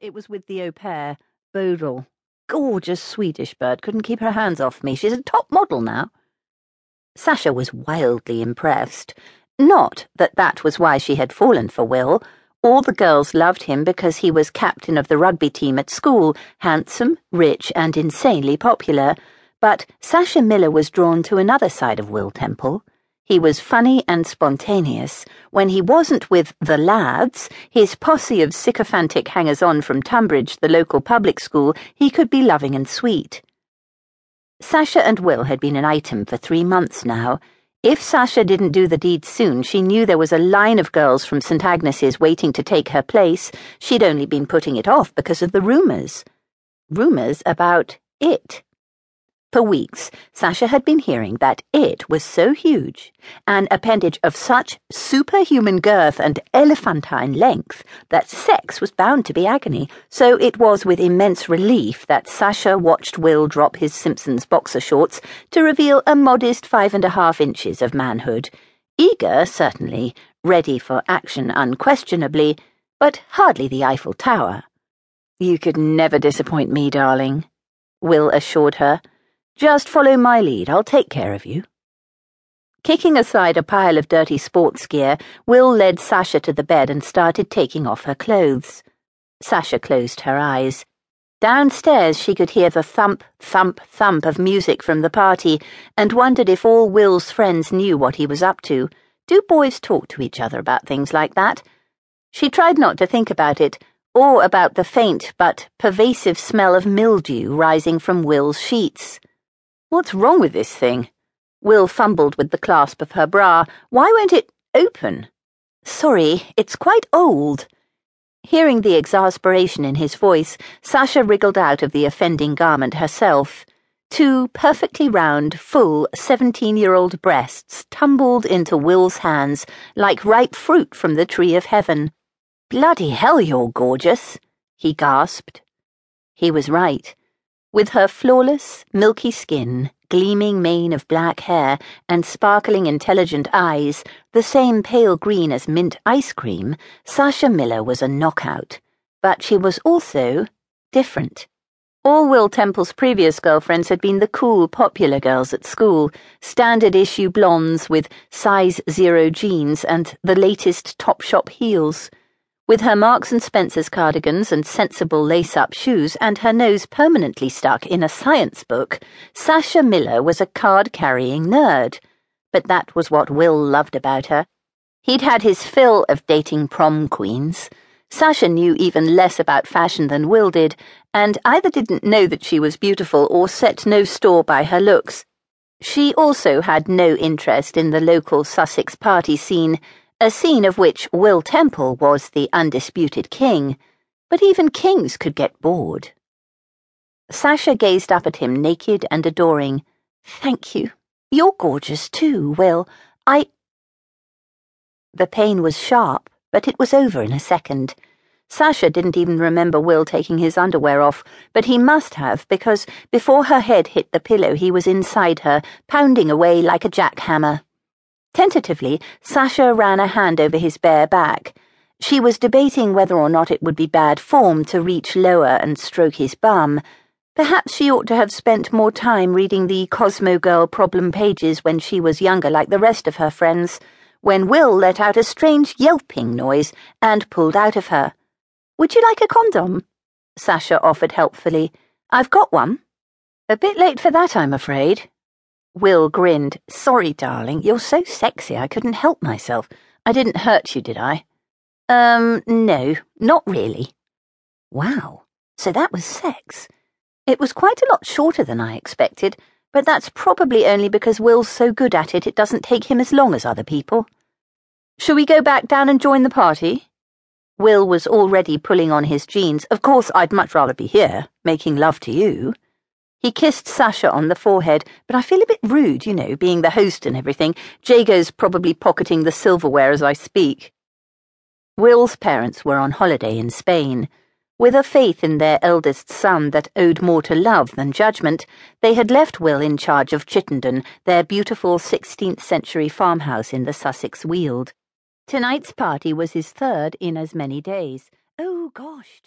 It was with the au pair, Bodil. Gorgeous Swedish bird, couldn't keep her hands off me. She's a top model now. Sasha was wildly impressed. Not that that was why she had fallen for Will. All the girls loved him because he was captain of the rugby team at school, handsome, rich, and insanely popular. But Sasha Miller was drawn to another side of Will Temple. He was funny and spontaneous. When he wasn't with the lads, his posse of sycophantic hangers on from Tunbridge, the local public school, he could be loving and sweet. Sasha and Will had been an item for three months now. If Sasha didn't do the deed soon, she knew there was a line of girls from St. Agnes's waiting to take her place. She'd only been putting it off because of the rumours. Rumours about it. For weeks, Sasha had been hearing that it was so huge, an appendage of such superhuman girth and elephantine length, that sex was bound to be agony. So it was with immense relief that Sasha watched Will drop his Simpsons boxer shorts to reveal a modest five and a half inches of manhood. Eager, certainly, ready for action unquestionably, but hardly the Eiffel Tower. You could never disappoint me, darling, Will assured her. Just follow my lead, I'll take care of you. Kicking aside a pile of dirty sports gear, Will led Sasha to the bed and started taking off her clothes. Sasha closed her eyes. Downstairs, she could hear the thump, thump, thump of music from the party and wondered if all Will's friends knew what he was up to. Do boys talk to each other about things like that? She tried not to think about it, or about the faint but pervasive smell of mildew rising from Will's sheets. What's wrong with this thing? Will fumbled with the clasp of her bra. Why won't it open? Sorry, it's quite old. Hearing the exasperation in his voice, Sasha wriggled out of the offending garment herself. Two perfectly round, full, seventeen year old breasts tumbled into Will's hands like ripe fruit from the tree of heaven. Bloody hell, you're gorgeous, he gasped. He was right. With her flawless, milky skin, gleaming mane of black hair, and sparkling intelligent eyes, the same pale green as mint ice cream, Sasha Miller was a knockout. But she was also different. All Will Temple's previous girlfriends had been the cool, popular girls at school, standard issue blondes with size zero jeans and the latest Topshop heels. With her Marks and Spencer's cardigans and sensible lace up shoes, and her nose permanently stuck in a science book, Sasha Miller was a card carrying nerd. But that was what Will loved about her. He'd had his fill of dating prom queens. Sasha knew even less about fashion than Will did, and either didn't know that she was beautiful or set no store by her looks. She also had no interest in the local Sussex party scene a scene of which Will Temple was the undisputed king, but even kings could get bored. Sasha gazed up at him, naked and adoring. Thank you. You're gorgeous too, Will. I. The pain was sharp, but it was over in a second. Sasha didn't even remember Will taking his underwear off, but he must have, because before her head hit the pillow, he was inside her, pounding away like a jackhammer. Tentatively, Sasha ran a hand over his bare back. She was debating whether or not it would be bad form to reach lower and stroke his bum. Perhaps she ought to have spent more time reading the Cosmo Girl problem pages when she was younger, like the rest of her friends, when Will let out a strange yelping noise and pulled out of her. Would you like a condom? Sasha offered helpfully. I've got one. A bit late for that, I'm afraid. Will grinned. Sorry, darling. You're so sexy I couldn't help myself. I didn't hurt you, did I? Um, no, not really. Wow, so that was sex. It was quite a lot shorter than I expected, but that's probably only because Will's so good at it it doesn't take him as long as other people. Shall we go back down and join the party? Will was already pulling on his jeans. Of course, I'd much rather be here, making love to you. He kissed Sasha on the forehead, but I feel a bit rude, you know, being the host and everything. Jago's probably pocketing the silverware as I speak. Will's parents were on holiday in Spain. With a faith in their eldest son that owed more to love than judgment, they had left Will in charge of Chittenden, their beautiful 16th century farmhouse in the Sussex Weald. Tonight's party was his third in as many days. Oh, gosh.